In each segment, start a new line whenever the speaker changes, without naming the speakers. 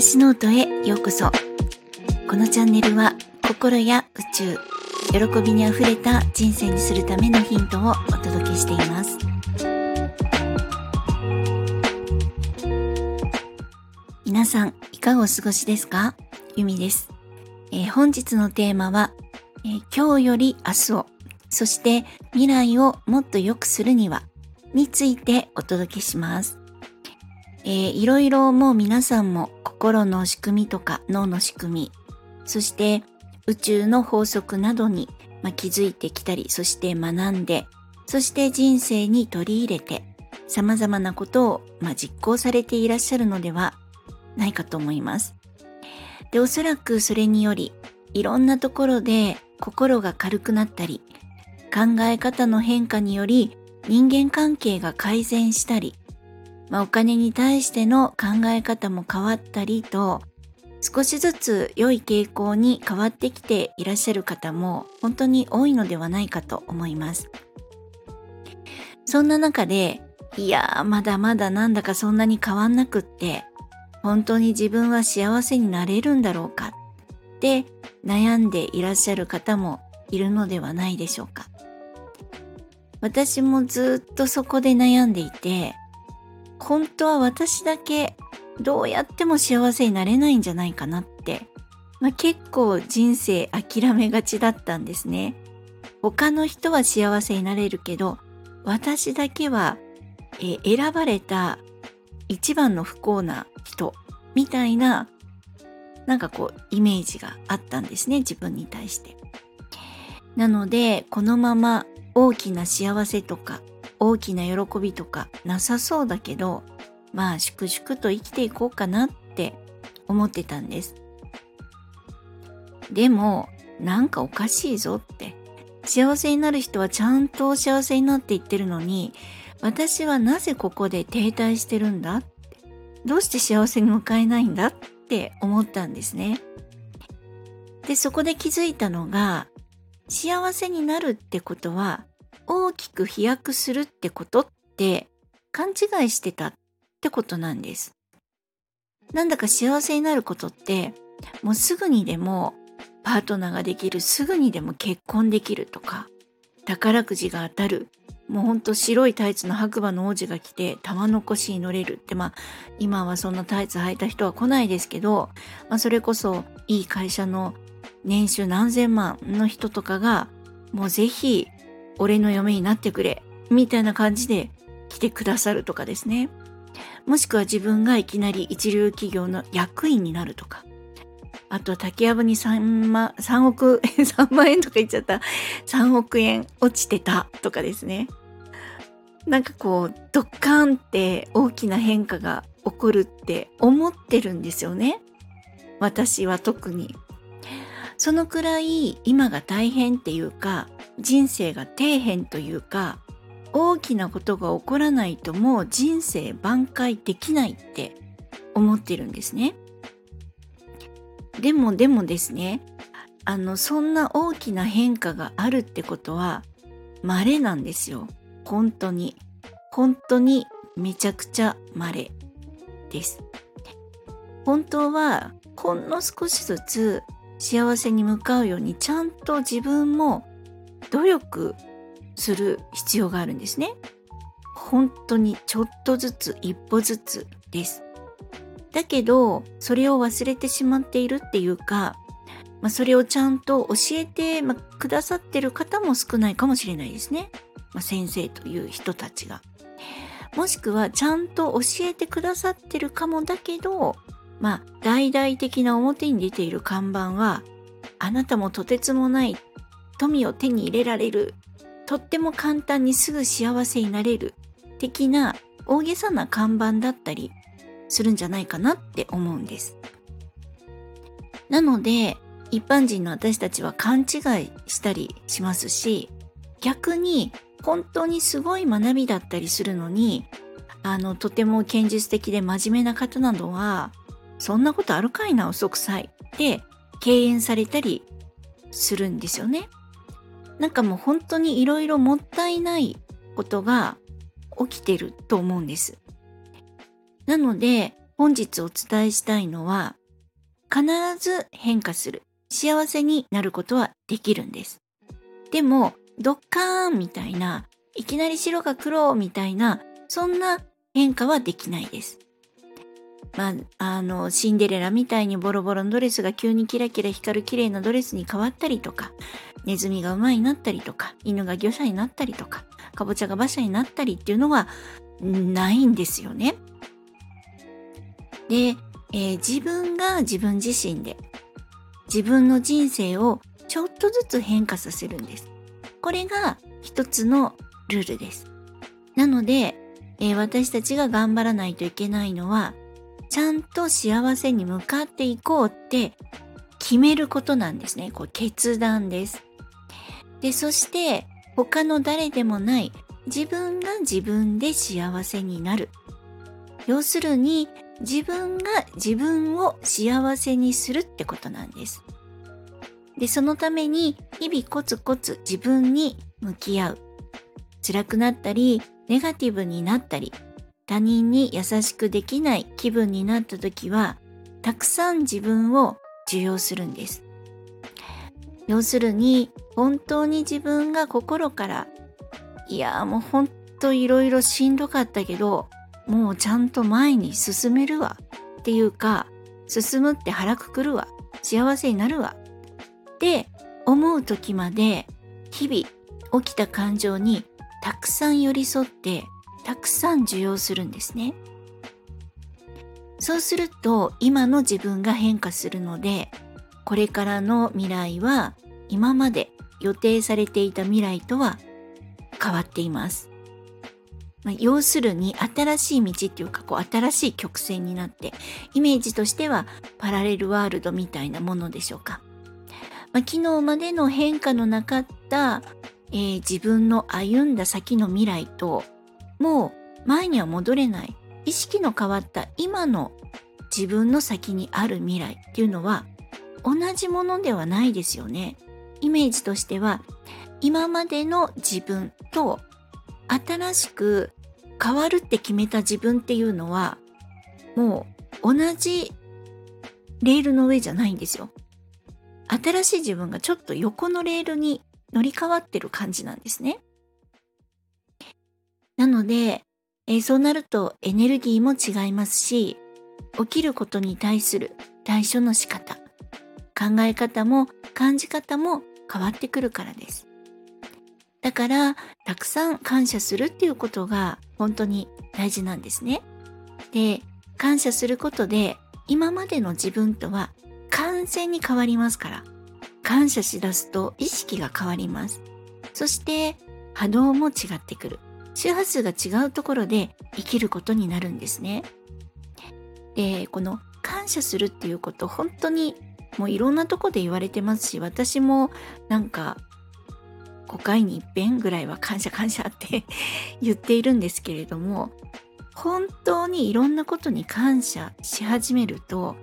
私ノートへようこそ。このチャンネルは心や宇宙喜びにあふれた人生にするためのヒントをお届けしています。皆さんいかがお過ごしですか？ゆみです、えー、本日のテーマは、えー、今日より明日をそして未来をもっと良くするにはについてお届けします。えー、いろいろもう皆さんも心の仕組みとか脳の仕組み、そして宇宙の法則などに、ま、気づいてきたり、そして学んで、そして人生に取り入れて、様々なことを、ま、実行されていらっしゃるのではないかと思います。で、おそらくそれにより、いろんなところで心が軽くなったり、考え方の変化により人間関係が改善したり、まあ、お金に対しての考え方も変わったりと少しずつ良い傾向に変わってきていらっしゃる方も本当に多いのではないかと思います。そんな中で、いやーまだまだなんだかそんなに変わんなくって、本当に自分は幸せになれるんだろうかって悩んでいらっしゃる方もいるのではないでしょうか。私もずっとそこで悩んでいて、本当は私だけどうやっても幸せになれないんじゃないかなって、まあ、結構人生諦めがちだったんですね。他の人は幸せになれるけど、私だけは、えー、選ばれた一番の不幸な人みたいな、なんかこう、イメージがあったんですね、自分に対して。なので、このまま大きな幸せとか大きな喜びとかなさそうだけど、まあ粛々と生きていこうかなって思ってたんです。でも、なんかおかしいぞって。幸せになる人はちゃんと幸せになっていってるのに、私はなぜここで停滞してるんだってどうして幸せに迎えないんだって思ったんですね。で、そこで気づいたのが、幸せになるってことは大きく飛躍するってことって勘違いしてたってことなんです。なんだか幸せになることってもうすぐにでもパートナーができるすぐにでも結婚できるとか宝くじが当たるもうほんと白いタイツの白馬の王子が来て玉の腰に乗れるってまあ今はそんなタイツ履いた人は来ないですけど、まあ、それこそいい会社の年収何千万の人とかがもうぜひ俺の嫁になってくれ、みたいな感じで来てくださるとかですね。もしくは自分がいきなり一流企業の役員になるとか。あとは竹やぶに 3, 万3億、3万円とか言っちゃった。3億円落ちてたとかですね。なんかこう、ドッカーンって大きな変化が起こるって思ってるんですよね。私は特に。そのくらい今が大変っていうか、人生が底辺というか大きなことが起こらないともう人生挽回できないって思ってるんですね。でもでもですねあのそんな大きな変化があるってことは稀なんですよ。本当に。本当にめちゃくちゃ稀です。本当はほんの少しずつ幸せに向かうようにちゃんと自分も努力する必要があるんですね。本当にちょっとずつ一歩ずつです。だけど、それを忘れてしまっているっていうか、まあ、それをちゃんと教えて、まあ、くださってる方も少ないかもしれないですね。まあ、先生という人たちが。もしくはちゃんと教えてくださってるかもだけど、まあ、大々的な表に出ている看板は、あなたもとてつもない富を手に入れられるとっても簡単にすぐ幸せになれる的な大げさな看板だったりするんじゃないかなって思うんです。なので一般人の私たちは勘違いしたりしますし逆に本当にすごい学びだったりするのにあのとても堅実的で真面目な方などはそんなことあるかいな遅くさいって敬遠されたりするんですよね。なんかもう本当にいろいろもったいないことが起きてると思うんです。なので、本日お伝えしたいのは、必ず変化する、幸せになることはできるんです。でも、ドッカーンみたいな、いきなり白が黒みたいな、そんな変化はできないです。まあ、あの、シンデレラみたいにボロボロのドレスが急にキラキラ光る綺麗なドレスに変わったりとか、ネズミが馬になったりとか、犬が魚車になったりとか、かぼちゃが馬車になったりっていうのはないんですよね。で、えー、自分が自分自身で自分の人生をちょっとずつ変化させるんです。これが一つのルールです。なので、えー、私たちが頑張らないといけないのは、ちゃんと幸せに向かっていこうって決めることなんですね。こう決断です。で、そして他の誰でもない自分が自分で幸せになる。要するに自分が自分を幸せにするってことなんです。で、そのために日々コツコツ自分に向き合う。辛くなったり、ネガティブになったり、他人に優しくできない気分になった時は、たくさん自分を受容するんです。要するに、本当に自分が心から、いやもうほんといろいろしんどかったけど、もうちゃんと前に進めるわっていうか進むって腹くくるわ幸せになるわって思う時まで日々起きた感情にたくさん寄り添ってたくさん受容するんですね。そうすると今の自分が変化するのでこれからの未来は今まで予定されていた未来とは変わっています。まあ、要するに新しい道っていうかこう新しい曲線になってイメージとしてはパラレルワールドみたいなものでしょうか。まあ、昨日までの変化のなかった、えー、自分の歩んだ先の未来ともう前には戻れない意識の変わった今の自分の先にある未来っていうのは同じものではないですよね。イメージとしては今までの自分と新しく変わるって決めた自分っていうのはもう同じレールの上じゃないんですよ。新しい自分がちょっと横のレールに乗り換わってる感じなんですね。なので、えー、そうなるとエネルギーも違いますし、起きることに対する対処の仕方、考え方も感じ方も変わってくるからです。だから、たくさん感謝するっていうことが本当に大事なんですね。で、感謝することで、今までの自分とは完全に変わりますから、感謝しだすと意識が変わります。そして波動も違ってくる。周波数が違うところで生きることになるんですね。で、この感謝するっていうこと、本当にもういろんなとこで言われてますし、私もなんか5回に一遍ぐらいは感謝感謝って 言っているんですけれども本当にいろんなことに感謝し始めると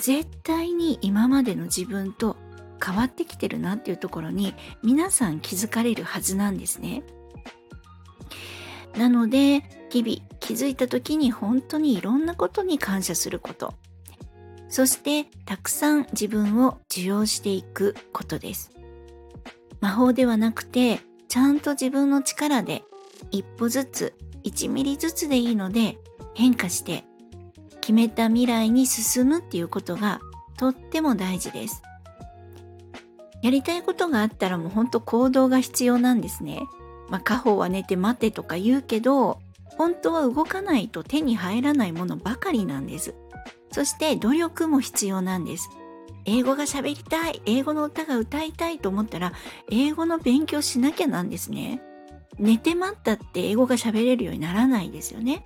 絶対に今までの自分と変わってきてるなっていうところに皆さん気づかれるはずなんですね。なので日々気づいた時に本当にいろんなことに感謝することそしてたくさん自分を受容していくことです。魔法ではなくて、ちゃんと自分の力で一歩ずつ、1ミリずつでいいので変化して決めた未来に進むっていうことがとっても大事です。やりたいことがあったらもうほんと行動が必要なんですね。まあ、家宝は寝て待てとか言うけど、本当は動かないと手に入らないものばかりなんです。そして努力も必要なんです。英語が喋りたい、英語の歌が歌いたいと思ったら、英語の勉強しなきゃなんですね。寝て待ったって英語が喋れるようにならないですよね。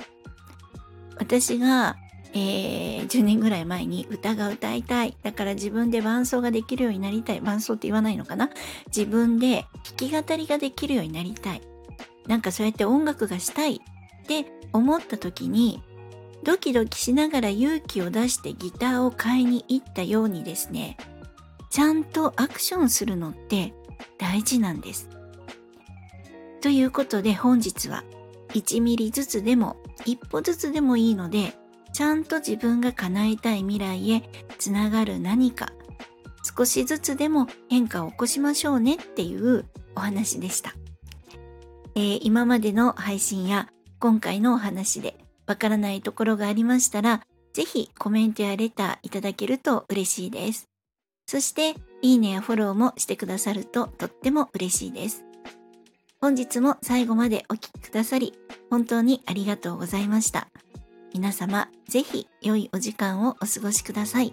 私が、えー、10年ぐらい前に歌が歌いたい。だから自分で伴奏ができるようになりたい。伴奏って言わないのかな？自分で弾き語りができるようになりたい。なんかそうやって音楽がしたいって思った時に、ドキドキしながら勇気を出してギターを買いに行ったようにですね、ちゃんとアクションするのって大事なんです。ということで本日は1ミリずつでも一歩ずつでもいいのでちゃんと自分が叶えたい未来へつながる何か。少しずつでも変化を起こしましょうねっていうお話でした、えー、今までの配信や今回のお話でわからないところがありましたらぜひコメントやレターいただけると嬉しいです。そしていいねやフォローもしてくださるととっても嬉しいです。本日も最後までお聴きくださり本当にありがとうございました。皆様、ぜひ良いお時間をお過ごしください。